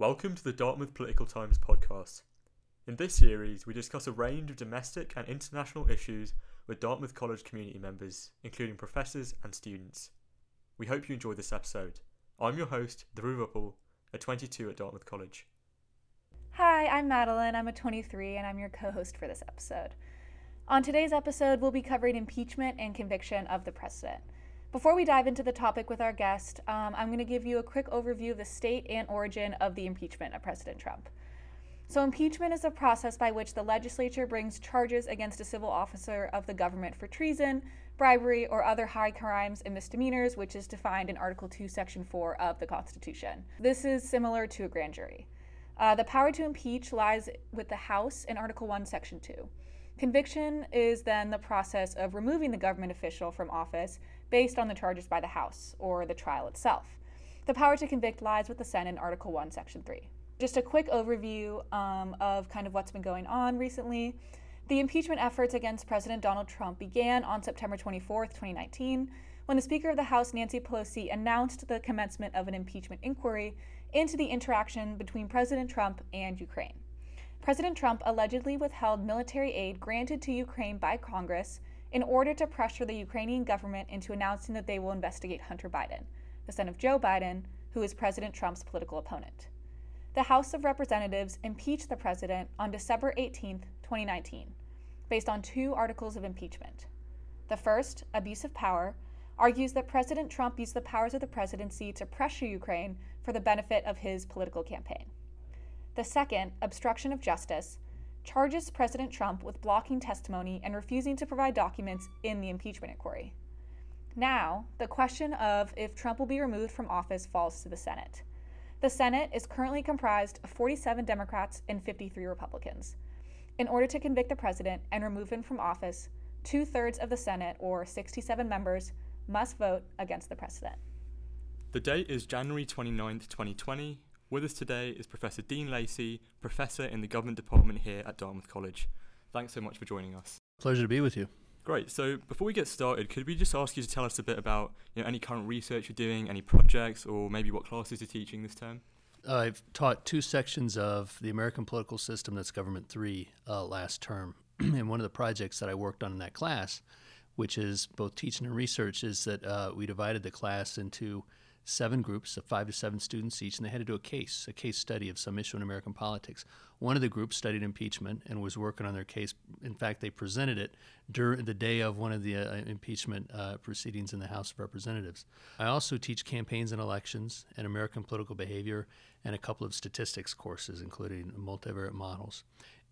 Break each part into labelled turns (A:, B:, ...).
A: Welcome to the Dartmouth Political Times podcast. In this series, we discuss a range of domestic and international issues with Dartmouth College community members, including professors and students. We hope you enjoy this episode. I'm your host, Dhruv Uppal, a 22 at Dartmouth College.
B: Hi, I'm Madeline. I'm a 23 and I'm your co host for this episode. On today's episode, we'll be covering impeachment and conviction of the president. Before we dive into the topic with our guest, um, I'm going to give you a quick overview of the state and origin of the impeachment of President Trump. So, impeachment is a process by which the legislature brings charges against a civil officer of the government for treason, bribery, or other high crimes and misdemeanors, which is defined in Article 2, Section 4 of the Constitution. This is similar to a grand jury. Uh, the power to impeach lies with the House in Article 1, Section 2. Conviction is then the process of removing the government official from office based on the charges by the House or the trial itself. The power to convict lies with the Senate in Article 1, Section 3. Just a quick overview um, of kind of what's been going on recently. The impeachment efforts against President Donald Trump began on September 24, 2019, when the Speaker of the House, Nancy Pelosi, announced the commencement of an impeachment inquiry into the interaction between President Trump and Ukraine. President Trump allegedly withheld military aid granted to Ukraine by Congress in order to pressure the Ukrainian government into announcing that they will investigate Hunter Biden, the son of Joe Biden, who is President Trump's political opponent. The House of Representatives impeached the president on December 18, 2019, based on two articles of impeachment. The first, abuse of power, argues that President Trump used the powers of the presidency to pressure Ukraine for the benefit of his political campaign. The second, obstruction of justice, charges President Trump with blocking testimony and refusing to provide documents in the impeachment inquiry. Now, the question of if Trump will be removed from office falls to the Senate. The Senate is currently comprised of 47 Democrats and 53 Republicans. In order to convict the president and remove him from office, two thirds of the Senate, or 67 members, must vote against the president.
A: The date is January 29th, 2020, with us today is Professor Dean Lacy, Professor in the Government Department here at Dartmouth College. Thanks so much for joining us.
C: Pleasure to be with you.
A: Great. So before we get started, could we just ask you to tell us a bit about you know, any current research you're doing, any projects, or maybe what classes you're teaching this term?
C: I've taught two sections of the American political system, that's Government 3, uh, last term. and one of the projects that I worked on in that class, which is both teaching and research, is that uh, we divided the class into seven groups of five to seven students each, and they had to do a case, a case study of some issue in American politics. One of the groups studied impeachment and was working on their case. In fact, they presented it during the day of one of the uh, impeachment uh, proceedings in the House of Representatives. I also teach campaigns and elections and American political behavior and a couple of statistics courses, including multivariate models.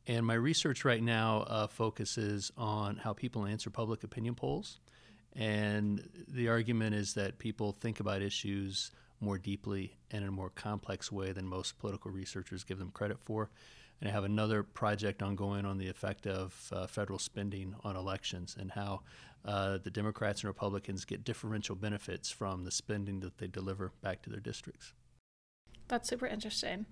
C: And my research right now uh, focuses on how people answer public opinion polls and the argument is that people think about issues more deeply and in a more complex way than most political researchers give them credit for. And I have another project ongoing on the effect of uh, federal spending on elections and how uh, the Democrats and Republicans get differential benefits from the spending that they deliver back to their districts.
B: That's super interesting.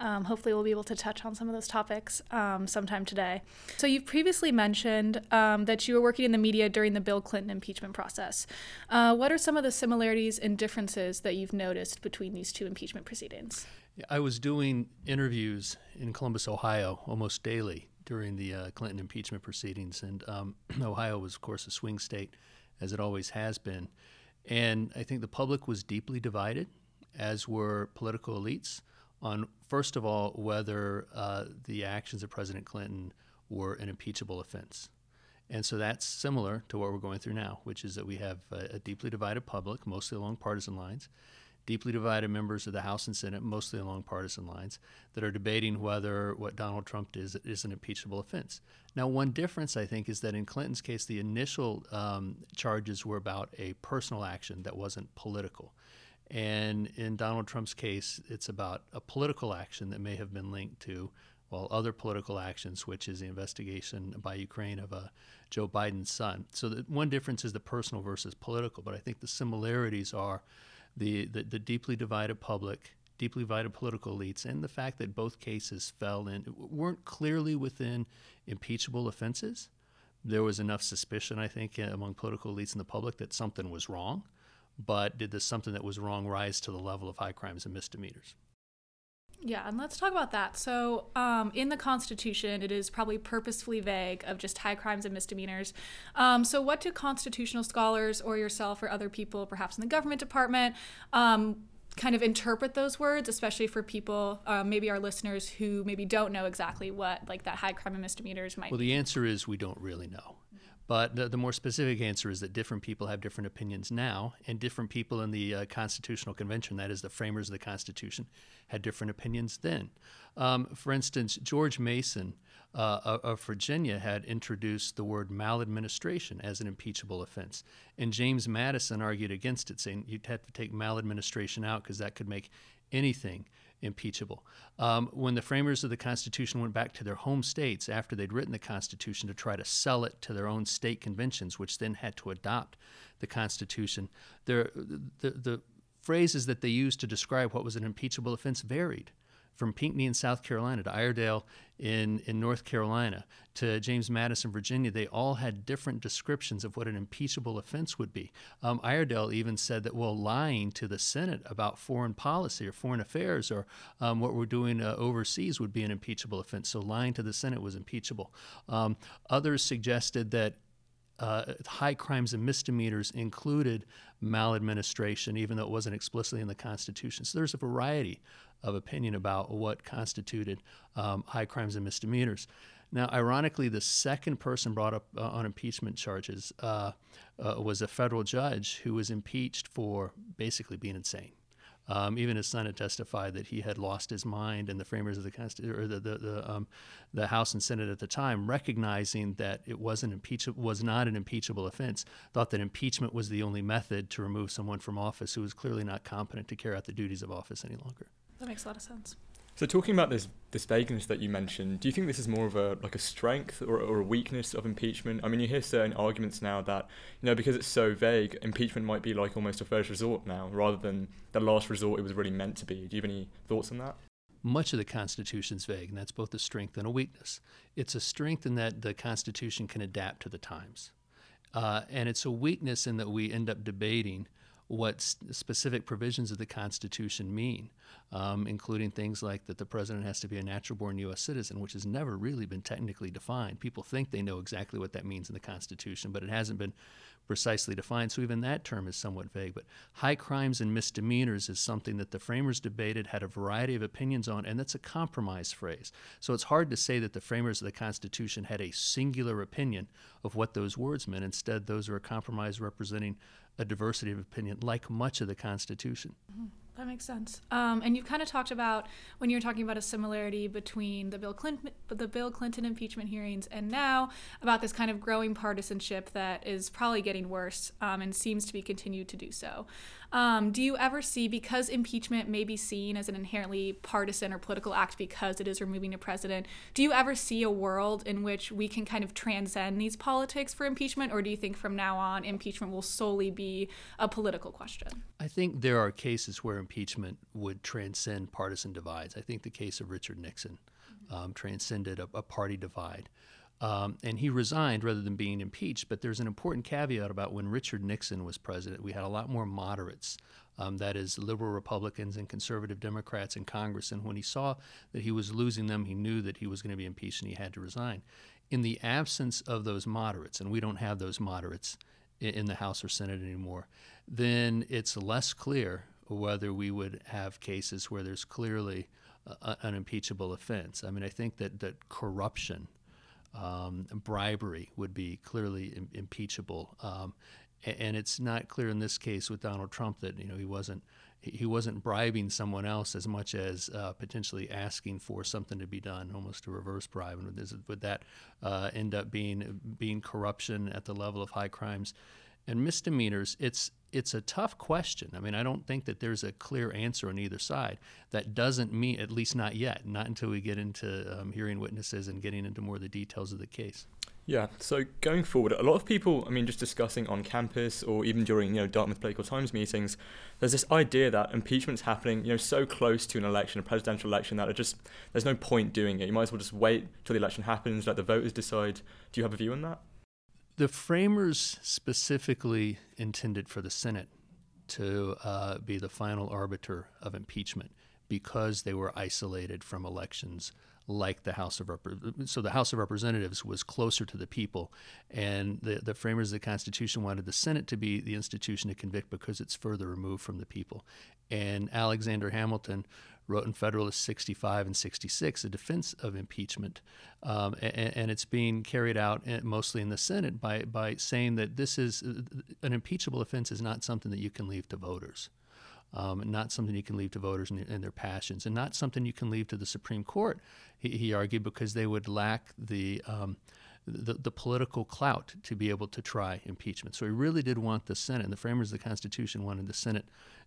B: Um, hopefully, we'll be able to touch on some of those topics um, sometime today. So, you've previously mentioned um, that you were working in the media during the Bill Clinton impeachment process. Uh, what are some of the similarities and differences that you've noticed between these two impeachment proceedings?
C: I was doing interviews in Columbus, Ohio, almost daily during the uh, Clinton impeachment proceedings. And um, Ohio was, of course, a swing state, as it always has been. And I think the public was deeply divided as were political elites, on first of all whether uh, the actions of President Clinton were an impeachable offense. And so that's similar to what we're going through now, which is that we have a, a deeply divided public, mostly along partisan lines, deeply divided members of the House and Senate, mostly along partisan lines, that are debating whether what Donald Trump did is, is an impeachable offense. Now, one difference, I think, is that in Clinton's case, the initial um, charges were about a personal action that wasn't political. And in Donald Trump's case, it's about a political action that may have been linked to, well, other political actions, which is the investigation by Ukraine of uh, Joe Biden's son. So the one difference is the personal versus political, but I think the similarities are the, the, the deeply divided public, deeply divided political elites, and the fact that both cases fell in weren't clearly within impeachable offenses. There was enough suspicion, I think, among political elites and the public that something was wrong but did this something that was wrong rise to the level of high crimes and misdemeanors?
B: Yeah, and let's talk about that. So, um, in the Constitution, it is probably purposefully vague of just high crimes and misdemeanors. Um, so, what do constitutional scholars or yourself or other people, perhaps in the government department, um, kind of interpret those words, especially for people, uh, maybe our listeners who maybe don't know exactly what like that high crime and misdemeanors might
C: well,
B: be?
C: the answer is we don't really know. But the, the, more specific answer is that different people have different opinions now, and different people in the uh, Constitutional Convention, that is, the framers of the Constitution, had different opinions then. Um, for instance, George Mason uh, of Virginia had introduced the word maladministration as an impeachable offense, and James Madison argued against it, saying you'd have to take maladministration out because that could make anything impeachable. Um, when the framers of the Constitution went back to their home states after they'd written the Constitution to try to sell it to their own state conventions, which then had to adopt the Constitution, the, the phrases that they used to describe what was an impeachable offense varied from Pinckney in South Carolina to Iredell in, in North Carolina to James Madison, Virginia, they all had different descriptions of what an impeachable offense would be. Um, Iredell even said that, well, lying to the Senate about foreign policy or foreign affairs or um, what we're doing uh, overseas would be an impeachable offense. So lying to the Senate was impeachable. Um, others suggested that uh, high crimes and misdemeanors included maladministration, even though it wasn't explicitly in the Constitution. So there's a variety of opinion about what constituted um, high crimes and misdemeanors. Now, ironically, the second person brought up uh, on impeachment charges uh, uh, was a federal judge who was impeached for basically being insane. Um, even his son had testified that he had lost his mind, and the framers of the Constitution, or the the the, um, the, House and Senate at the time, recognizing that it wasn't impeachable, was not an impeachable offense, thought that impeachment was the only method to remove someone from office who was clearly not competent to carry out the duties of office any longer.
B: That makes a lot of sense.
A: So talking about this this vagueness that you mentioned, do you think this is more of a like a strength or, or a weakness of impeachment? I mean, you hear certain arguments now that you know because it's so vague, impeachment might be like almost a first resort now, rather than the last resort it was really meant to be. Do you have any thoughts on that?
C: Much of the Constitution is vague, and that's both a strength and a weakness. It's a strength in that the Constitution can adapt to the times, uh, and it's a weakness in that we end up debating what specific provisions of the Constitution mean, um, including things like that the president has to be a natural born U.S. citizen, which has never really been technically defined. People think they know exactly what that means in the Constitution, but it hasn't been precisely defined. So even that term is somewhat vague. But high crimes and misdemeanors is something that the framers debated, had a variety of opinions on, and that's a compromise phrase. So it's hard to say that the framers of the Constitution had a singular opinion of what those words meant. Instead, those are a compromise representing a diversity of opinion, like much of the Constitution.
B: Mm-hmm. That makes sense. Um, and you've kind of talked about when you're talking about a similarity between the Bill Clinton, the Bill Clinton impeachment hearings, and now about this kind of growing partisanship that is probably getting worse um, and seems to be continued to do so. Um, do you ever see, because impeachment may be seen as an inherently partisan or political act because it is removing a president, do you ever see a world in which we can kind of transcend these politics for impeachment, or do you think from now on impeachment will solely be a political question?
C: I think there are cases where impeachment would transcend partisan divides. I think the case of Richard Nixon um, transcended a, a party divide. Um, and he resigned rather than being impeached. But there's an important caveat about when Richard Nixon was president. We had a lot more moderates, um, that is, liberal Republicans and conservative Democrats in Congress. And when he saw that he was losing them, he knew that he was going to be impeached and he had to resign. In the absence of those moderates, and we don't have those moderates in, in the House or Senate anymore, then it's less clear whether we would have cases where there's clearly an impeachable offense. I mean, I think that, that corruption um, bribery would be clearly Im- impeachable. Um, and it's not clear in this case with Donald Trump that you know he wasn't he wasn't bribing someone else as much as uh, potentially asking for something to be done, almost a reverse bribe. And would, would that uh, end up being being corruption at the level of high crimes and misdemeanors? It's it's a tough question. I mean, I don't think that there's a clear answer on either side. That doesn't mean, at least not yet, not until we get into um, hearing witnesses and getting into more of the details of the case.
A: Yeah, so going forward, a lot of people, I mean, just discussing on campus or even during, you know, Dartmouth Political Times meetings, there's this idea that impeachment's happening, you know, so close to an election, a presidential election, that it just, there's no point doing it. You might as well just wait till the election happens, let the voters decide. Do you have a view on that?
C: The framers specifically intended for the Senate to uh, be the final arbiter of impeachment because they were isolated from elections like the House of Representatives. So the House of Representatives was closer to the people, and the, the framers of the Constitution wanted the Senate to be the institution to convict because it's further removed from the people. And Alexander Hamilton wrote in Federalist 65 and 66 a defense of impeachment, um, and, and, it's being carried out mostly in the Senate by by saying that this is uh, an impeachable offense is not something that you can leave to voters um, not something you can leave to voters and, and, their passions, and not something you can leave to the Supreme Court. He, he argued because they would lack the, um, the, the political clout to be able to try impeachment. So he really did want the Senate. And the framers of the Constitution wanted the Senate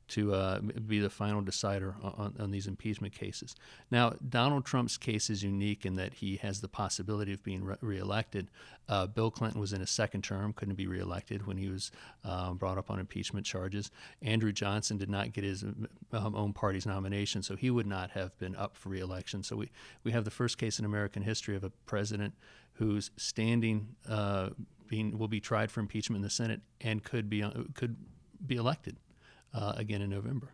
C: to uh, be the final decider on, on, these impeachment cases. Now, Donald Trump's case is unique in that he has the possibility of being re- reelected. Uh, Bill Clinton was in a second term, couldn't be reelected when he was um, brought up on impeachment charges. Andrew Johnson did not get his um, own party's nomination, so he would not have been up for reelection. So we, we have the first case in American history of a president who's standing. Uh, being, will be tried for impeachment in the Senate and could be uh, could be elected uh, again in November.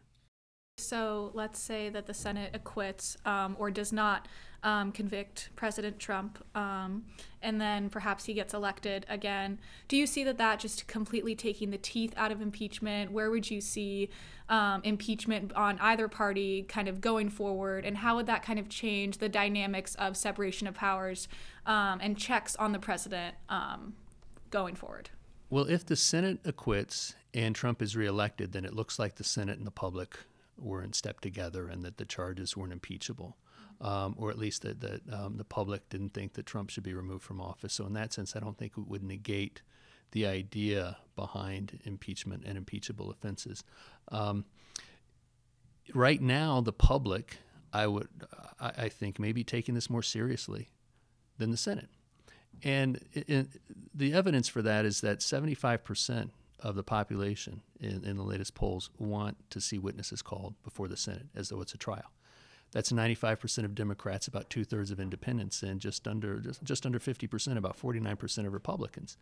B: So let's say that the Senate acquits um, or does not um, convict President Trump, um, and then perhaps he gets elected again. Do you see that that just completely taking the teeth out of impeachment? Where would you see um, impeachment on either party kind of going forward, and how would that kind of change the dynamics of separation of powers um, and checks on the president um, going forward?
C: Well, if the Senate acquits and Trump is reelected, then it looks like the Senate and the public were in step together and that the charges weren't impeachable. Um, or at least that, that um, the public didn't think that Trump should be removed from office. So, in that sense, I don't think it would negate the idea behind impeachment and impeachable offenses. Um, right now, the public, I would, I, I think, may be taking this more seriously than the Senate. And the evidence for that is that 75% of the population in, in, the latest polls want to see witnesses called before the Senate as though it's a trial. That's 95% of Democrats, about two thirds of independents, and just under just, just under 50%, about 49% of Republicans.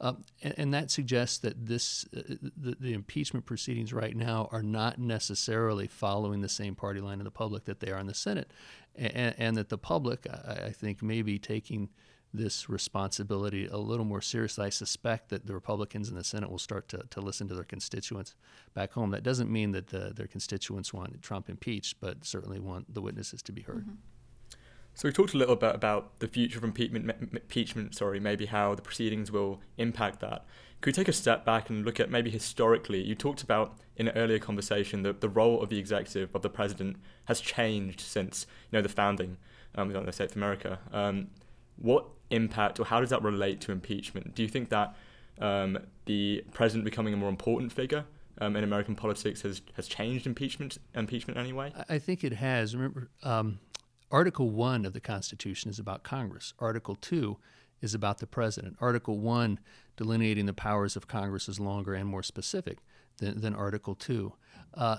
C: Um, and, and, that suggests that this uh, the, the, impeachment proceedings right now are not necessarily following the same party line in the public that they are in the Senate, and, and that the public, I, I think, may be taking this responsibility a little more seriously. I suspect that the Republicans in the Senate will start to, to listen to their constituents back home. That doesn't mean that the, their constituents want Trump impeached, but certainly want the witnesses to be heard. Mm-hmm.
A: So we talked a little bit about the future of impeachment, impeachment, sorry, maybe how the proceedings will impact that. Could we take a step back and look at maybe historically? You talked about in an earlier conversation that the role of the executive of the president has changed since you know the founding um, of the United States of America. Um, what impact or how does that relate to impeachment? Do you think that um, the president becoming a more important figure um, in American politics has, has changed impeachment impeachment anyway?
C: I think it has. Remember, um, Article One of the Constitution is about Congress. Article Two is about the president. Article One, delineating the powers of Congress, is longer and more specific than, than Article Two. Uh,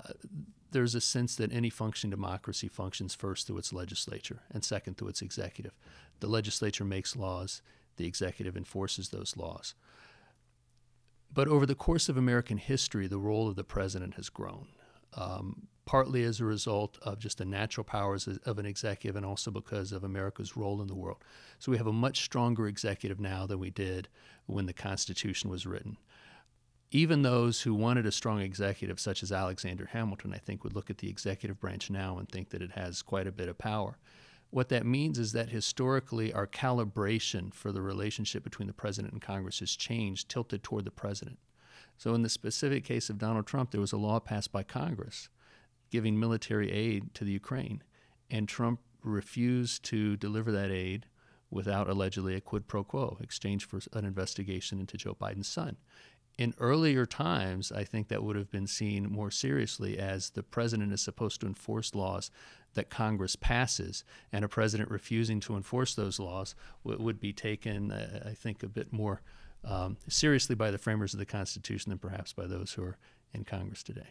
C: there's a sense that any functioning democracy functions first through its legislature and second through its executive. The legislature makes laws, the executive enforces those laws. But over the course of American history, the role of the president has grown, um, partly as a result of just the natural powers of an executive and also because of America's role in the world. So we have a much stronger executive now than we did when the Constitution was written even those who wanted a strong executive, such as Alexander Hamilton, I think would look at the executive branch now and think that it has quite a bit of power. What that means is that historically, our calibration for the relationship between the president and Congress has changed, tilted toward the president. So, in the specific case of Donald Trump, there was a law passed by Congress giving military aid to the Ukraine, and Trump refused to deliver that aid without allegedly a quid pro quo exchange for an investigation into Joe Biden's son in earlier times, I think that would have been seen more seriously as the president is supposed to enforce laws that Congress passes, and a president refusing to enforce those laws w- would be taken, uh, I think, a bit more um, seriously by the framers of the Constitution than perhaps by those who are in Congress today.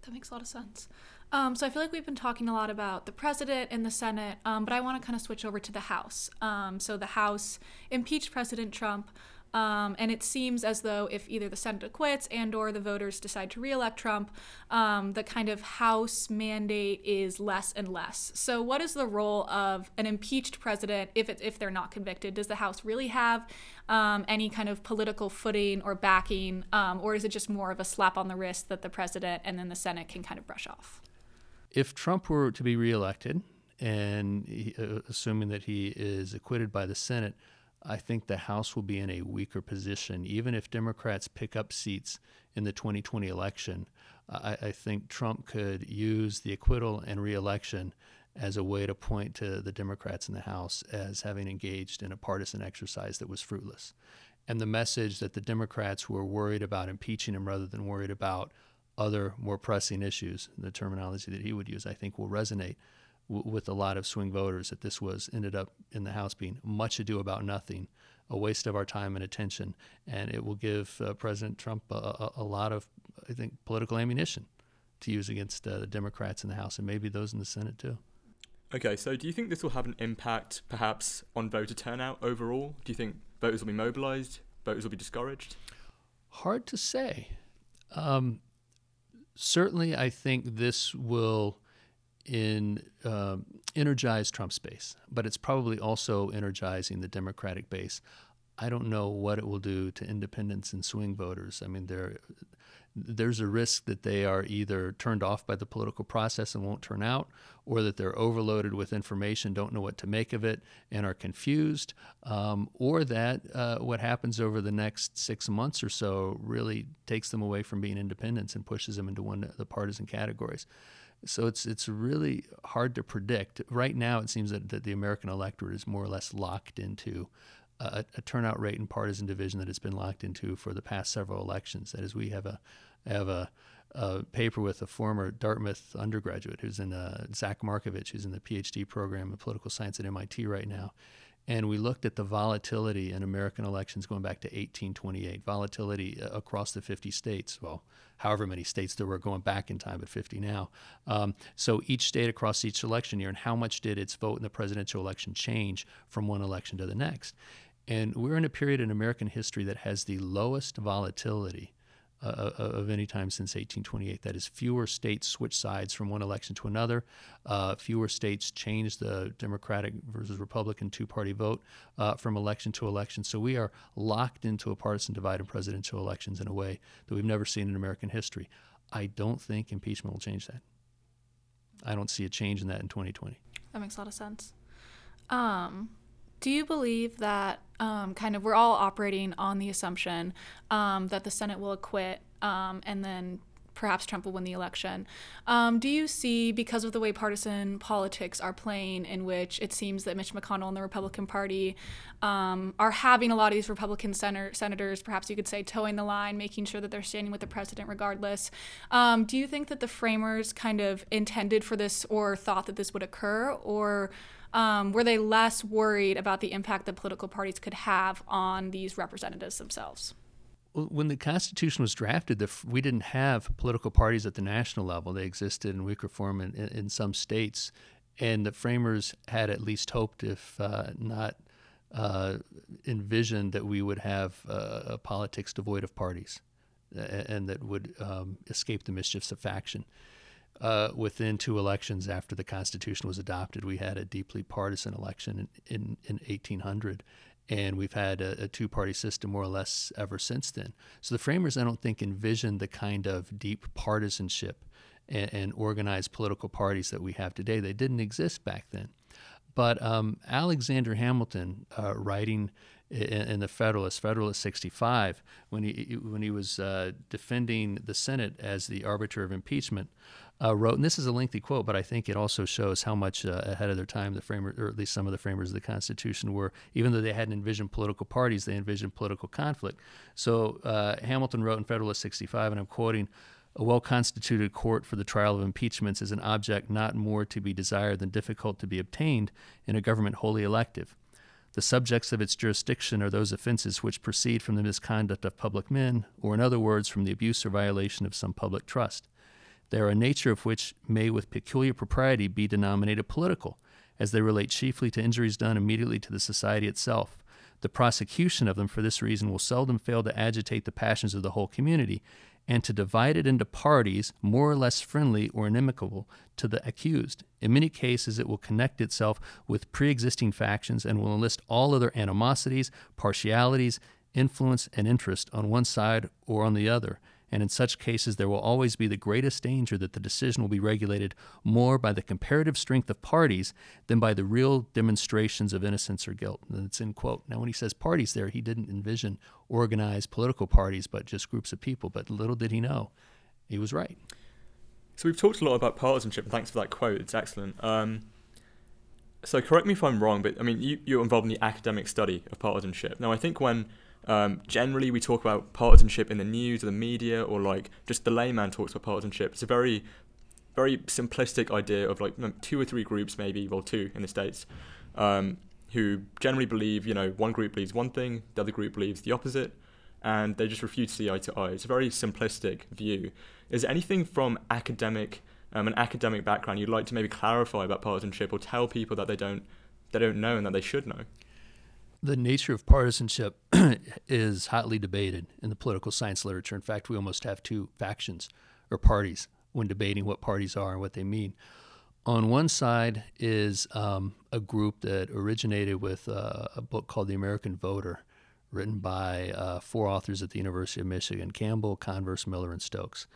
B: That makes a lot of sense. Um, so I feel like we've been talking a lot about the president and the Senate, um, but I want to kind of switch over to the House. Um, so the House impeached President Trump Um, and it seems as though if either the Senate acquits and or the voters decide to reelect Trump, um, the kind of House mandate is less and less. So what is the role of an impeached president if it, if they're not convicted? Does the House really have um, any kind of political footing or backing, um, or is it just more of a slap on the wrist that the president and then the Senate can kind of brush off?
C: If Trump were to be reelected, and he, uh, assuming that he is acquitted by the Senate, I think the House will be in a weaker position. Even if Democrats pick up seats in the 2020 election, I, I think Trump could use the acquittal and reelection as a way to point to the Democrats in the House as having engaged in a partisan exercise that was fruitless. And the message that the Democrats were worried about impeaching him rather than worried about other more pressing issues, the terminology that he would use, I think will resonate w- with a lot of swing voters that this was ended up in the House being much ado about nothing, a waste of our time and attention, and it will give uh, President Trump a, a, a, lot of, I think, political ammunition to use against uh, the Democrats in the House and maybe those in the Senate too.
A: Okay, so do you think this will have an impact perhaps on voter turnout overall? Do you think voters will be mobilized? Voters will be discouraged?
C: Hard to say. Um, certainly, I think this will in um, energize Trump's base, but it's probably also energizing the Democratic base. I don't know what it will do to independents and swing voters. I mean, there, there's a risk that they are either turned off by the political process and won't turn out, or that they're overloaded with information, don't know what to make of it, and are confused, um, or that uh, what happens over the next six months or so really takes them away from being independents and pushes them into one of the partisan categories. So it's it's really hard to predict. Right now, it seems that, that the American electorate is more or less locked into a, a, turnout rate and partisan division that it's been locked into for the past several elections. That is, we have a have a, a paper with a former Dartmouth undergraduate who's in uh, Zach Markovich, who's in the PhD program in political science at MIT right now, and we looked at the volatility in American elections going back to 1828, volatility uh, across the 50 states. Well, however many states there were going back in time, but 50 now. Um, so each state across each election year, and how much did its vote in the presidential election change from one election to the next? And we're in a period in American history that has the lowest volatility uh, uh, of any time since 1828. That is, fewer states switch sides from one election to another. Uh, fewer states change the Democratic versus Republican two party vote uh, from election to election. So we are locked into a partisan divide in presidential elections in a way that we've never seen in American history. I don't think impeachment will change that. I don't see a change in that in 2020.
B: That makes a lot of sense. Um, do you believe that um, kind of we're all operating on the assumption um, that the Senate will acquit um, and then perhaps Trump will win the election. Um, do you see, because of the way partisan politics are playing, in which it seems that Mitch McConnell and the Republican Party um, are having a lot of these Republican senator, senators, perhaps you could say, toeing the line, making sure that they're standing with the president regardless? Um, do you think that the framers kind of intended for this or thought that this would occur, or um, were they less worried about the impact that political parties could have on these representatives themselves?
C: when the Constitution was drafted, the, we didn't have political parties at the national level. They existed in weaker form in, in, some states, and the framers had at least hoped, if uh, not uh, envisioned, that we would have uh, a politics devoid of parties, and that would um, escape the mischiefs of faction uh, within two elections after the Constitution was adopted, we had a deeply partisan election in, in, in 1800. And we've had a, a two party system more or less ever since then. So the framers, I don't think, envisioned the kind of deep partisanship and, and organized political parties that we have today. They didn't exist back then. But um, Alexander Hamilton, uh, writing in, in, the Federalist, Federalist 65, when he when he was uh, defending the Senate as the arbiter of impeachment, uh, wrote, and this is a lengthy quote, but I think it also shows how much uh, ahead of their time the framers, or at least some of the framers of the Constitution, were. Even though they hadn't envisioned political parties, they envisioned political conflict. So uh, Hamilton wrote in Federalist 65, and I'm quoting. A well constituted court for the trial of impeachments is an object not more to be desired than difficult to be obtained in a government wholly elective. The subjects of its jurisdiction are those offenses which proceed from the misconduct of public men, or in other words, from the abuse or violation of some public trust. They are a nature of which may with peculiar propriety be denominated political, as they relate chiefly to injuries done immediately to the society itself, The prosecution of them for this reason will seldom fail to agitate the passions of the whole community and to divide it into parties more or less friendly or inimical to the accused. In many cases, it will connect itself with pre existing factions and will enlist all other animosities, partialities, influence, and interest on one side or on the other and in such cases there will always be the greatest danger that the decision will be regulated more by the comparative strength of parties than by the real demonstrations of innocence or guilt. And it's in quote. Now, when he says parties there, he didn't envision organized political parties, but just groups of people. But little did he know, he was right.
A: So we've talked a lot about partisanship, and thanks for that quote. It's excellent. Um, so correct me if I'm wrong, but I mean, you, you're involved in the academic study of partisanship. Now, I think when um, generally, we talk about partisanship in the news or the media, or like just the layman talks about partisanship. It's a very, very simplistic idea of like two or three groups, maybe, well, two in the states, um, who generally believe, you know, one group believes one thing, the other group believes the opposite, and they just refuse to see eye to eye. It's a very simplistic view. Is anything from academic, um, an academic background you'd like to maybe clarify about partisanship, or tell people that they don't, they don't know and that they should know?
C: The nature of partisanship is hotly debated in the political science literature. In fact, we almost have two factions or parties when debating what parties are and what they mean. On one side is um, a group that originated with uh, a book called The American Voter, written by uh, four authors at the University of Michigan Campbell, Converse, Miller, and Stokes.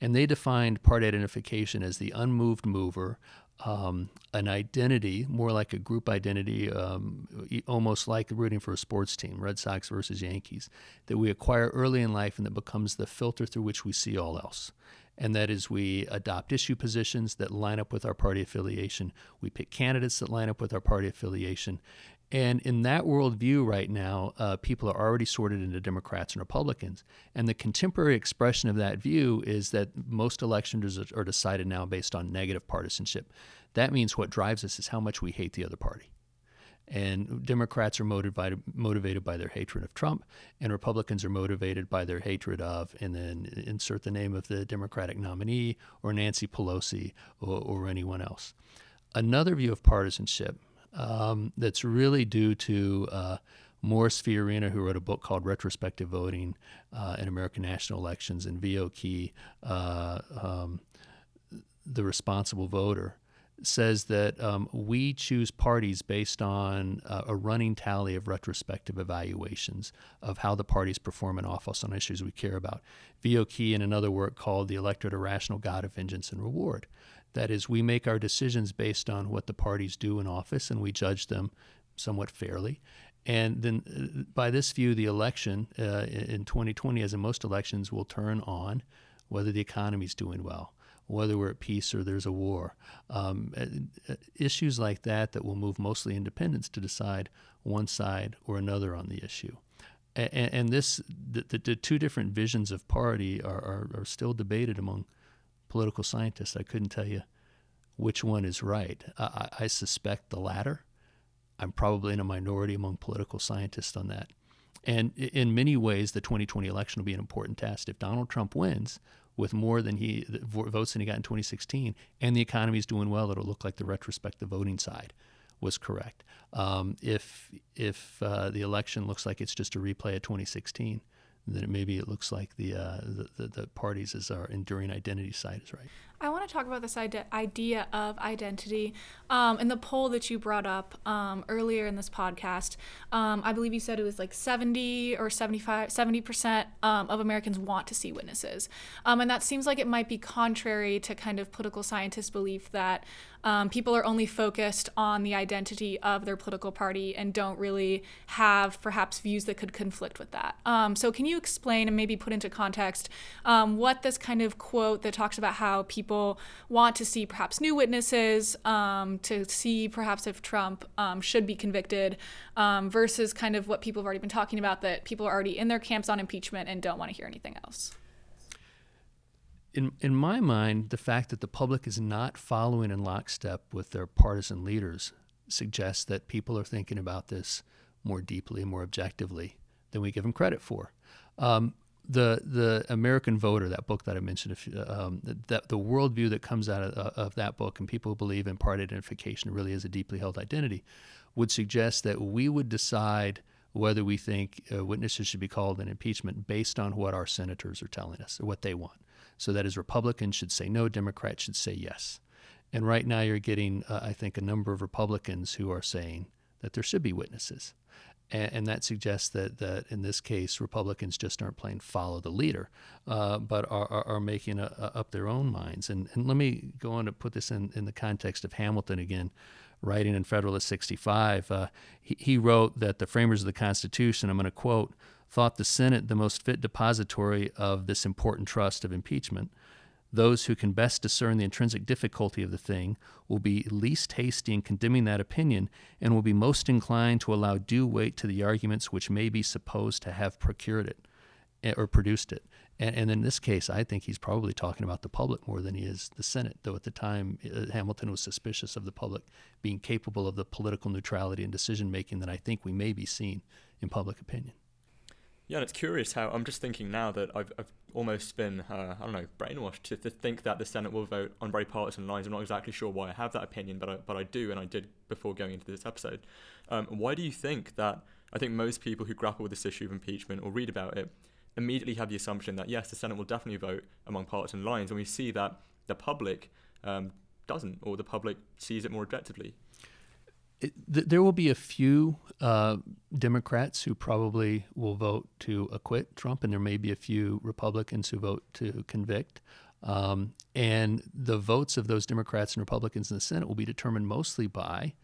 C: And they defined party identification as the unmoved mover um, an identity, more like a group identity, um, almost like rooting for a sports team, Red Sox versus Yankees, that we acquire early in life and that becomes the filter through which we see all else. And that is, we adopt issue positions that line up with our party affiliation. We pick candidates that line up with our party affiliation. And in that worldview right now, uh, people are already sorted into Democrats and Republicans. And the contemporary expression of that view is that most elections are decided now based on negative partisanship. That means what drives us is how much we hate the other party. And Democrats are motivated, motivated by their hatred of Trump, and Republicans are motivated by their hatred of, and then insert the name of the Democratic nominee or Nancy Pelosi or, or anyone else. Another view of partisanship um, that's really due to uh, Morris Fiorina, who wrote a book called Retrospective Voting uh, in American National Elections, and V.O. Key, uh, um, The Responsible Voter, says that um, we choose parties based on uh, a running tally of retrospective evaluations of how the parties perform in office on issues we care about. V.O. Key, in another work called The Electorate, a Rational God of Vengeance and Reward. That is, we make our decisions based on what the parties do in office and we judge them somewhat fairly. And then, uh, by this view, the election uh, in 2020, as in most elections, will turn on whether the economy is doing well, whether we're at peace or there's a war. Um, uh, uh, issues like that that will move mostly independents to decide one side or another on the issue. And, and this, the, the, the, two different visions of party are, are, are still debated among political scientist. I couldn't tell you which one is right. I, I suspect the latter. I'm probably in a minority among political scientists on that. And in many ways, the 2020 election will be an important test. If Donald Trump wins with more than he votes than he got in 2016, and the economy is doing well, it'll look like the retrospective voting side was correct. Um, if if uh, the election looks like it's just a replay of 2016, then maybe it looks like the, uh, the, the, the parties as our enduring identity side is right.
B: I want to talk about this idea of identity. Um, in the poll that you brought up um, earlier in this podcast, um, I believe you said it was like 70 or 75, 70% um, of Americans want to see witnesses. Um, and that seems like it might be contrary to kind of political scientists' belief that um, people are only focused on the identity of their political party and don't really have perhaps views that could conflict with that. So, can you explain and maybe put into context what this kind of quote that talks about how people want to see perhaps new witnesses, um, to see perhaps if Trump um, should be convicted, um, versus kind of what people have already been talking about that people are already in their camps on impeachment and don't want to hear anything else?
C: in in my mind, the fact that the public is not following in lockstep with their partisan leaders suggests that people are thinking about this more deeply, more objectively than we give them credit for. Um, the the American Voter, that book that I mentioned, um, that the worldview that comes out of, uh, of, that book, and people who believe in party identification really is a deeply held identity, would suggest that we would decide whether we think uh, witnesses should be called in impeachment based on what our senators are telling us or what they want. So that is, Republicans should say no, Democrats should say yes. And right now, you're getting, uh, I think, a number of Republicans who are saying that there should be witnesses. And, and that suggests that, that in this case, Republicans just aren't playing follow the leader, uh, but are, are, are making a, a, up their own minds. And, and let me go on to put this in, in the context of Hamilton again writing in Federalist 65, uh, he, he, wrote that the framers of the Constitution, I'm going to quote, thought the Senate the most fit depository of this important trust of impeachment. Those who can best discern the intrinsic difficulty of the thing will be least hasty in condemning that opinion and will be most inclined to allow due weight to the arguments which may be supposed to have procured it eh, or produced it. And, and, in this case, I think he's probably talking about the public more than he is the Senate, though at the time uh, Hamilton was suspicious of the public being capable of the political neutrality and decision making that I think we may be seeing in public opinion.
A: Yeah, and it's curious how I'm just thinking now that I've, I've almost been, uh, I don't know, brainwashed to, to think that the Senate will vote on very partisan lines. I'm not exactly sure why I have that opinion, but I, but I do, and I did before going into this episode. Um, why do you think that? I think most people who grapple with this issue of impeachment or read about it immediately have the assumption that yes, the Senate will definitely vote among partisan lines, and we see that the public um, doesn't, or the public sees it more objectively.
C: It, th- there will be a few uh, Democrats who probably will vote to acquit Trump, and there may be a few Republicans who vote to convict. Um, and the votes of those Democrats and Republicans in the Senate will be determined mostly by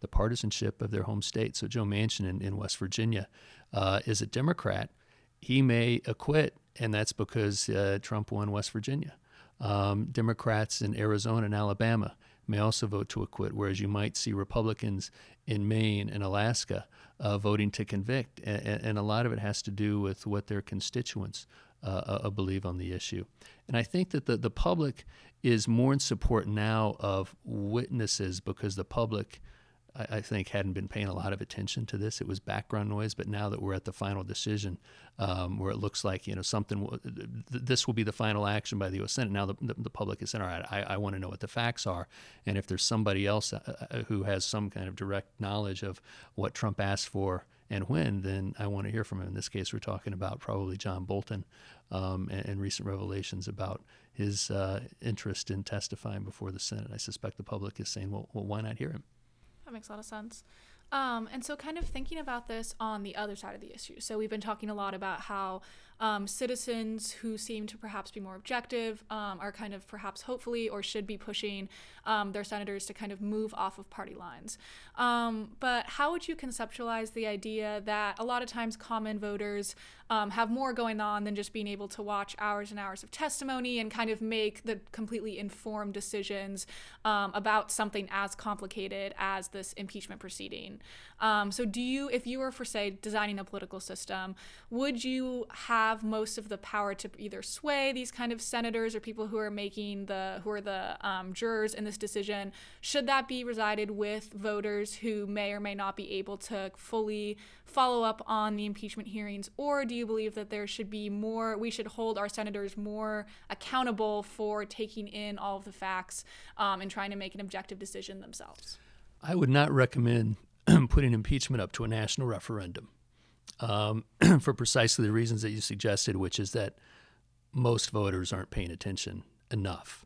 C: the partisanship of their home state. So Joe Manchin in, in West Virginia uh, is a Democrat he may acquit, and that's because uh, Trump won West Virginia. Um, Democrats in Arizona and Alabama may also vote to acquit, whereas you might see Republicans in Maine and Alaska uh, voting to convict. And, and, a lot of it has to do with what their constituents uh, uh, believe on the issue. And I think that the, the public is more in support now of witnesses because the public I, I, think hadn't been paying a lot of attention to this. It was background noise, but now that we're at the final decision, um, where it looks like you know something, this will be the final action by the U.S. Senate. Now the, the, the public is saying, all right, I, I want to know what the facts are, and if there's somebody else uh, uh, who has some kind of direct knowledge of what Trump asked for and when, then I want to hear from him. In this case, we're talking about probably John Bolton um, and, and, recent revelations about his uh, interest in testifying before the Senate. I suspect the public is saying, well, well why not hear him?
B: That makes a lot of sense. Um, and so, kind of thinking about this on the other side of the issue. So, we've been talking a lot about how um, citizens who seem to perhaps be more objective um, are kind of perhaps hopefully or should be pushing um, their senators to kind of move off of party lines. Um, but how would you conceptualize the idea that a lot of times common voters um, have more going on than just being able to watch hours and hours of testimony and kind of make the completely informed decisions um, about something as complicated as this impeachment proceeding? so, do you, if you were, for say, designing a political system, would you have have most of the power to either sway these kind of senators or people who are making the who are the um, jurors in this decision. Should that be resided with voters who may or may not be able to fully follow up on the impeachment hearings? Or do you believe that there should be more we should hold our senators more accountable for taking in all of the facts um, and trying to make an objective decision themselves?
C: I would not recommend putting impeachment up to a national referendum um, for precisely the reasons that you suggested, which is that most voters aren't paying attention enough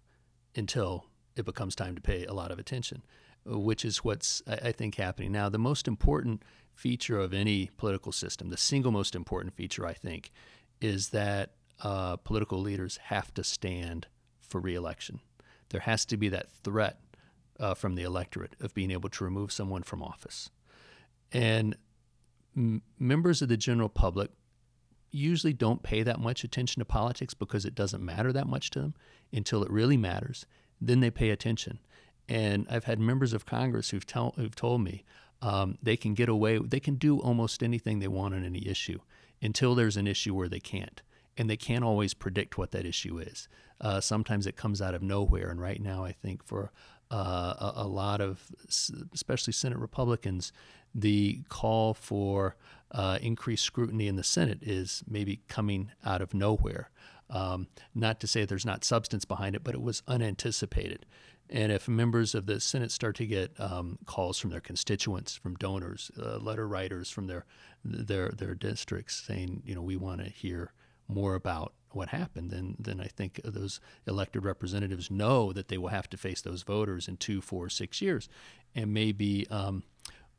C: until it becomes time to pay a lot of attention, which is what's, I think, happening now. The most important feature of any political system, the single most important feature, I think, is that uh, political leaders have to stand for reelection. There has to be that threat uh, from the electorate of being able to remove someone from office. And members of the general public usually don't pay that much attention to politics because it doesn't matter that much to them until it really matters. Then they pay attention. And I've had members of Congress who've, tell, who've told me um, they can get away, they can do almost anything they want on any issue until there's an issue where they can't. And they can't always predict what that issue is. Uh, sometimes it comes out of nowhere. And right now, I think for uh, a, a, lot of, especially Senate Republicans, the call for uh, increased scrutiny in the Senate is maybe coming out of nowhere. Um, not to say there's not substance behind it, but it was unanticipated. And if members of the Senate start to get um, calls from their constituents, from donors, uh, letter writers from their their their districts saying, you know, we want to hear more about what happened, then then I think those elected representatives know that they will have to face those voters in two, four, six years, and maybe um,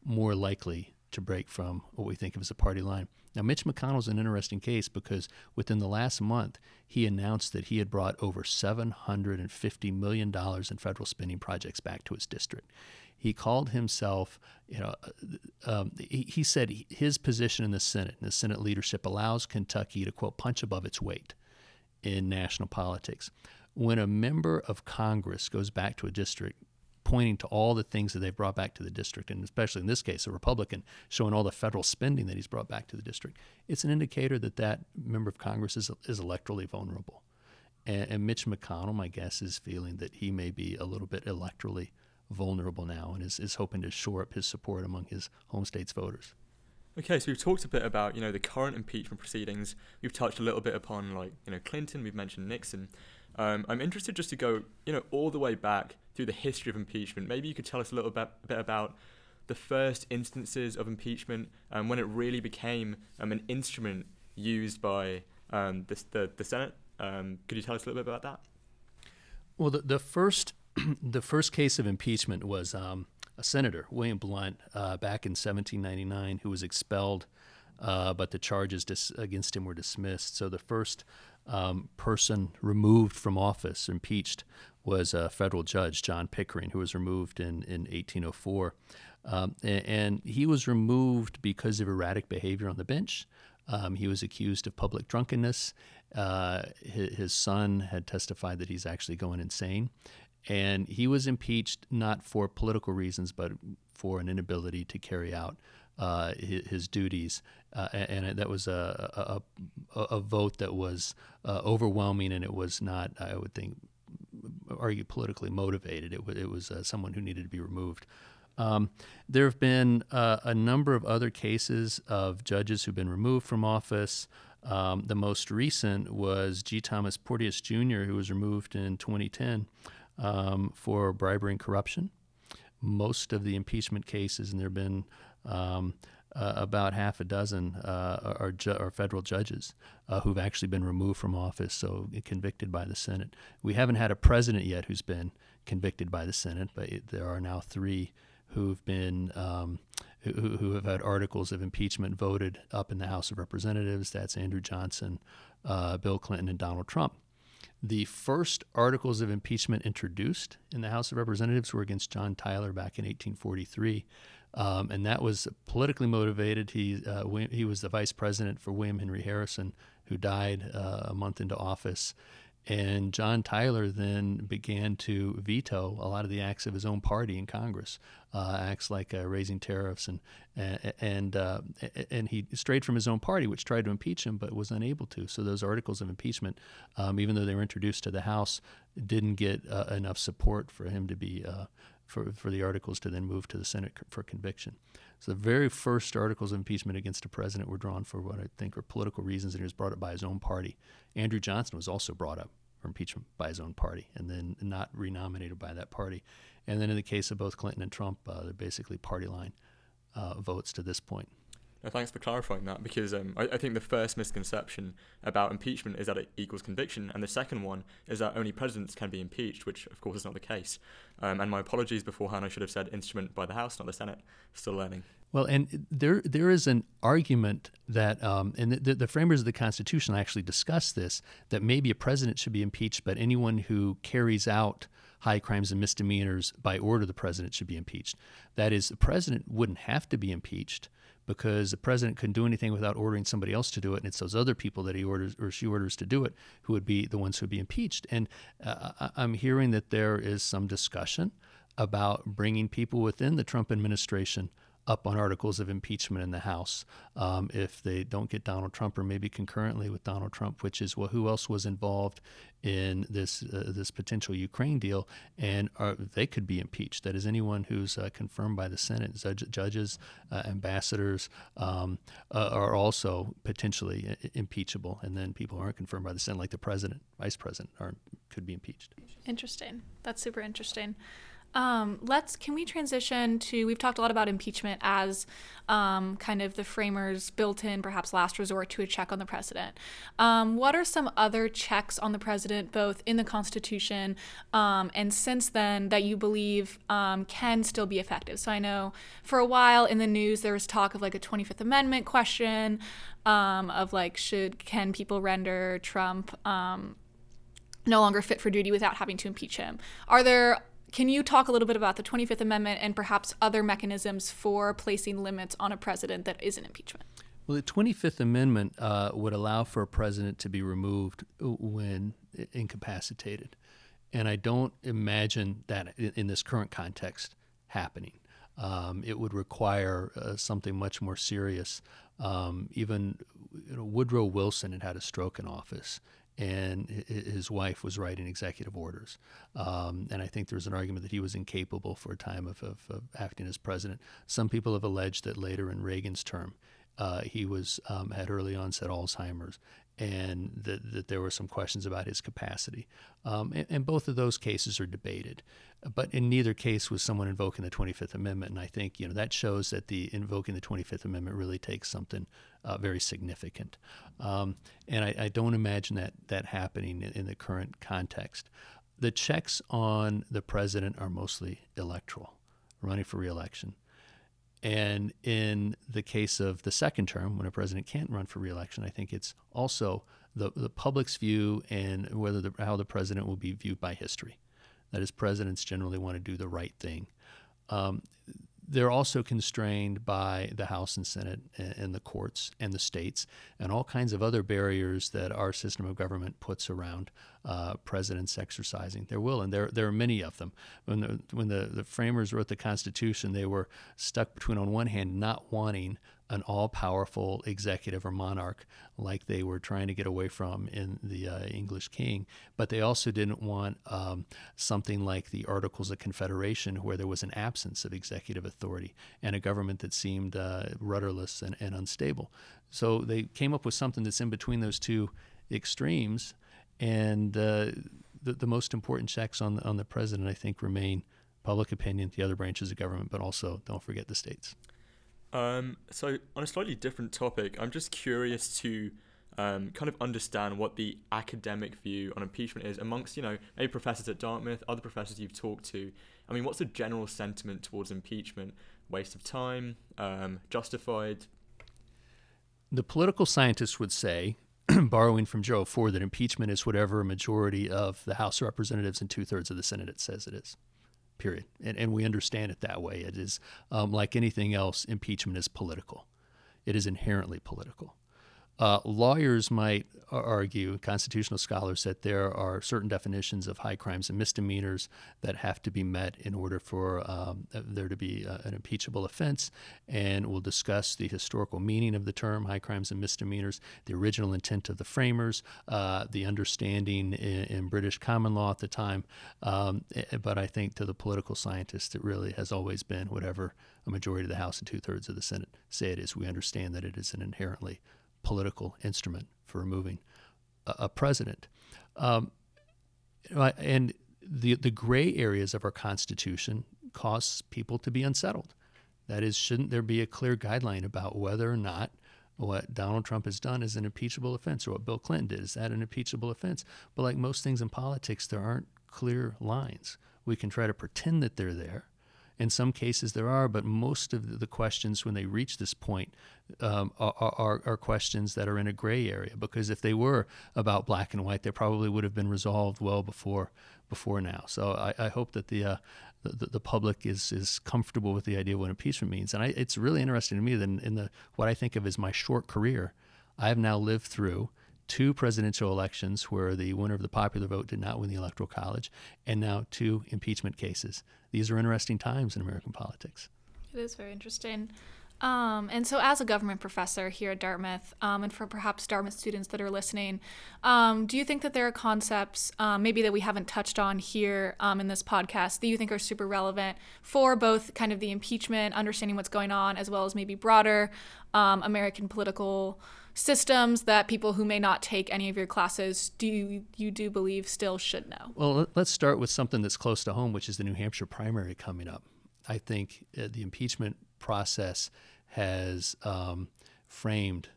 C: more likely to break from what we think of as a party line. Now, Mitch McConnell is an interesting case because within the last month, he announced that he had brought over $750 million in federal spending projects back to his district. He called himself, you know, uh, um, he, he said his position in the Senate, and the Senate leadership allows Kentucky to, quote, punch above its weight in national politics. When a member of Congress goes back to a district pointing to all the things that they've brought back to the district, and especially in this case, a Republican showing all the federal spending that he's brought back to the district, it's an indicator that that member of Congress is, is electorally vulnerable. And, and Mitch McConnell, my guess, is feeling that he may be a little bit electorally vulnerable now and is, is hoping to shore up his support among his home state's voters.
A: Okay, so we've talked a bit about you know the current impeachment proceedings. We've touched a little bit upon like you know Clinton. We've mentioned Nixon. Um, I'm interested just to go you know all the way back through the history of impeachment. Maybe you could tell us a little bit, bit about the first instances of impeachment and um, when it really became um, an instrument used by um, the, the, the, Senate. Um, could you tell us a little bit about that?
C: Well, the, the first the first case of impeachment was um, a senator, William Blount, uh, back in 1799, who was expelled, uh, but the charges dis- against him were dismissed. So the first um, person removed from office, impeached, was a federal judge, John Pickering, who was removed in, in 1804. Um, and, and, he was removed because of erratic behavior on the bench. Um, he was accused of public drunkenness. Uh, his, his, son had testified that he's actually going insane. And he was impeached not for political reasons, but for an inability to carry out uh, his, his, duties. Uh, and that was a, a, a vote that was uh, overwhelming, and it was not, I would think, argue politically motivated. It, w- it was uh, someone who needed to be removed. Um, there have been uh, a number of other cases of judges who've been removed from office. Um, the most recent was G. Thomas Porteous Jr., who was removed in 2010 um, for bribery and corruption. Most of the impeachment cases, and there have been um, uh, about half a dozen uh, are, ju- are, federal judges uh, who've actually been removed from office, so convicted by the Senate. We haven't had a president yet who's been convicted by the Senate, but it, there are now three who've been um, who, who, have had articles of impeachment voted up in the House of Representatives. That's Andrew Johnson, uh, Bill Clinton, and Donald Trump. The first articles of impeachment introduced in the House of Representatives were against John Tyler back in 1843 um, and that was politically motivated. He uh, he was the vice president for William Henry Harrison, who died uh, a month into office. And John Tyler then began to veto a lot of the acts of his own party in Congress, uh, acts like uh, raising tariffs, and and uh, and he strayed from his own party, which tried to impeach him but was unable to. So those articles of impeachment, um, even though they were introduced to the House, didn't get uh, enough support for him to be for, for the articles to then move to the Senate for conviction. So the very first articles of impeachment against a president were drawn for what I think are political reasons, and he was brought up by his own party. Andrew Johnson was also brought up for impeachment by his own party, and then not renominated by that party. And then in the case of both Clinton and Trump, uh, they're basically party line uh, votes to this point.
A: No, thanks for clarifying that because um, I, I, think the first misconception about impeachment is that it equals conviction, and the second one is that only presidents can be impeached, which of course is not the case. Um, and my apologies beforehand, I should have said instrument by the House, not the Senate. Still learning.
C: Well, and there there is an argument that, um, and the, the framers of the Constitution actually discuss this, that maybe a president should be impeached, but anyone who carries out high crimes and misdemeanors by order of the president should be impeached. That is, the president wouldn't have to be impeached because the president couldn't do anything without ordering somebody else to do it, and it's those other people that he orders or she orders to do it who would be the ones who would be impeached. And uh, I'm hearing that there is some discussion about bringing people within the Trump administration up on articles of impeachment in the House um, if they don't get Donald Trump, or maybe concurrently with Donald Trump, which is well, who else was involved in this uh, this potential Ukraine deal, and are, they could be impeached. That is, anyone who's uh, confirmed by the Senate, judges, uh, ambassadors, um, uh, are also potentially uh, impeachable, and then people who aren't confirmed by the Senate, like the president, vice president, are could be impeached.
B: Interesting. That's super interesting. Um, let's can we transition to we've talked a lot about impeachment as um, kind of the framers built in perhaps last resort to a check on the president. Um, what are some other checks on the president, both in the Constitution um, and since then, that you believe um, can still be effective? So I know for a while in the news there was talk of like a 25th Amendment question um, of like should can people render Trump no longer fit for duty without having to impeach him. Are there can you talk a little bit about the 25th Amendment and perhaps other mechanisms for placing limits on a president that isn't impeachment?
C: Well, the 25th Amendment uh, would allow for a president to be removed when incapacitated. And I don't imagine that in this current context happening. Um, it would require uh, something much more serious. Um, even you know, Woodrow Wilson had had a stroke in office, and his wife was writing executive orders. Um, and I think there's an argument that he was incapable for a time of, of, of, acting as president. Some people have alleged that later in Reagan's term, uh, he was um, had early onset Alzheimer's, and that, that there were some questions about his capacity. Um, and, and, both of those cases are debated. But in neither case was someone invoking the 25th Amendment. And I think you know that shows that the invoking the 25th Amendment really takes something uh, very significant. Um, and I, I, don't imagine that that happening in, in the current context. The checks on the president are mostly electoral, running for reelection. And in the case of the second term, when a president can't run for reelection, I think it's also the, the public's view and whether the, how the president will be viewed by history. That is, presidents generally want to do the right thing. Um, they're also constrained by the House and Senate and the courts and the states and all kinds of other barriers that our system of government puts around uh, presidents exercising their will. And there, there are many of them. When, the, when the, the framers wrote the Constitution, they were stuck between, on one hand, not wanting an all powerful executive or monarch like they were trying to get away from in the uh, English king. But they also didn't want um, something like the Articles of Confederation, where there was an absence of executive authority and a government that seemed uh, rudderless and, and unstable. So they came up with something that's in between those two extremes. And uh, the, the most important checks on, on the president, I think, remain public opinion, the other branches of government, but also don't forget the states.
A: Um, so, on a slightly different topic, I'm just curious to um, kind of understand what the academic view on impeachment is amongst, you know, maybe professors at Dartmouth, other professors you've talked to. I mean, what's the general sentiment towards impeachment? Waste of time, um, justified?
C: The political scientists would say, borrowing from Joe Ford, that impeachment is whatever a majority of the House of Representatives and two thirds of the Senate says it is period. And, and we understand it that way. It is um, like anything else, impeachment is political, it is inherently political. Uh, lawyers might argue, constitutional scholars, that there are certain definitions of high crimes and misdemeanors that have to be met in order for um, there to be uh, an impeachable offense. And we'll discuss the historical meaning of the term high crimes and misdemeanors, the original intent of the framers, uh, the understanding in, in, British common law at the time. Um, but I think to the political scientists, it really has always been whatever a majority of the House and two thirds of the Senate say it is. We understand that it is an inherently political instrument for removing a, a president. Um, and the, the gray areas of our Constitution cause people to be unsettled. That is, shouldn't there be a clear guideline about whether or not what Donald Trump has done is an impeachable offense or what Bill Clinton did? Is that an impeachable offense? But like most things in politics, there aren't clear lines. We can try to pretend that they're there, in some cases, there are, but most of the questions when they reach this point um, are, are, are, questions that are in a gray area. Because if they were about black and white, they probably would have been resolved well before before now. So I, I hope that the, uh, the, the public is is comfortable with the idea of what impeachment means. And I, it's really interesting to me that in, in the what I think of as my short career, I have now lived through two presidential elections where the winner of the popular vote did not win the Electoral College, and now two impeachment cases. These are interesting times in American politics.
B: It is very interesting. Um, and so, as a government professor here at Dartmouth, um, and for perhaps Dartmouth students that are listening, um, do you think that there are concepts um, maybe that we haven't touched on here um, in this podcast that you think are super relevant for both kind of the impeachment, understanding what's going on, as well as maybe broader um, American political systems that people who may not take any of your classes do you, you do believe still should know?
C: Well, let's start with something that's close to home, which is the New Hampshire primary coming up. I think uh, the impeachment process has um, framed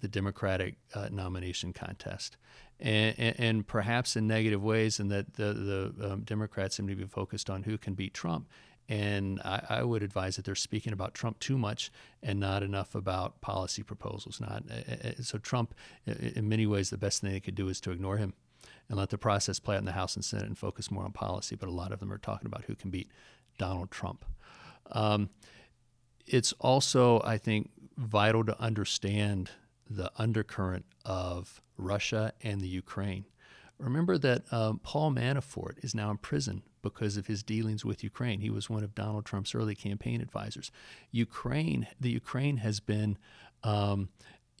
C: the Democratic uh, nomination contest. And, and, and, perhaps in negative ways, in that the, the um, Democrats seem to be focused on who can beat Trump. And I, I, would advise that they're speaking about Trump too much and not enough about policy proposals. Not uh, uh so Trump, in many ways, the best thing they could do is to ignore him and let the process play out in the House and Senate and focus more on policy. But a lot of them are talking about who can beat Donald Trump. Um, it's also, I think, vital to understand the undercurrent of Russia and the Ukraine. Remember that um, Paul Manafort is now in prison because of his dealings with Ukraine. He was one of Donald Trump's early campaign advisors. Ukraine, the Ukraine has been um,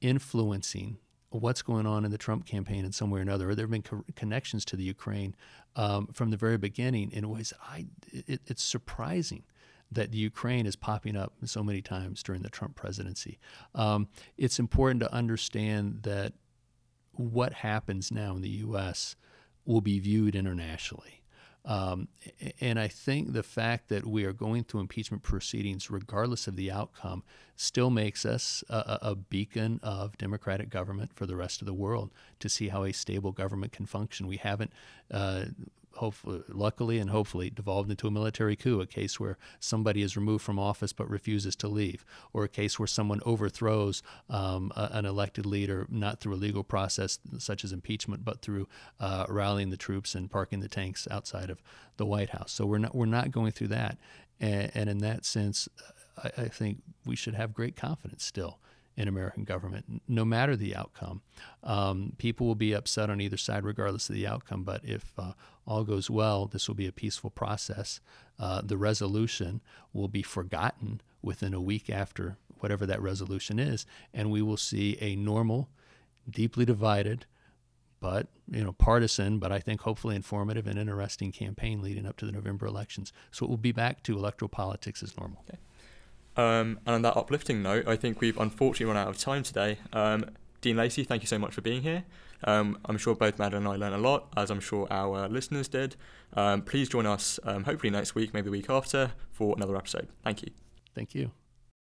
C: influencing what's going on in the Trump campaign in some way or another. There have been co- connections to the Ukraine um, from the very beginning in ways I it, it's surprising that the Ukraine is popping up so many times during the Trump presidency. Um, it's important to understand that what happens now in the U.S. will be viewed internationally. Um, and I think the fact that we are going through impeachment proceedings, regardless of the outcome, still makes us a, a, beacon of democratic government for the rest of the world to see how a stable government can function. We haven't uh, hopefully, luckily and hopefully, devolved into a military coup, a case where somebody is removed from office but refuses to leave, or a case where someone overthrows um, a, an elected leader not through a legal process such as impeachment, but through uh, rallying the troops and parking the tanks outside of the White House. So we're not we're not going through that, and, and in that sense, I, I think we should have great confidence still in American government, no matter the outcome. Um, people will be upset on either side, regardless of the outcome. But if uh, all goes well, this will be a peaceful process. Uh, the resolution will be forgotten within a week after whatever that resolution is, and we will see a normal, deeply divided, but you know partisan, but I think hopefully informative and interesting campaign leading up to the November elections. So it will be back to electoral politics as normal.
A: Okay. Um, and on that uplifting note, I think we've unfortunately run out of time today. Um, Dean Lacy, thank you so much for being here. Um, I'm sure both Madeline and I learned a lot, as I'm sure our listeners did. Um, please join us, um, hopefully next week, maybe the week after, for another episode. Thank you.
C: Thank you.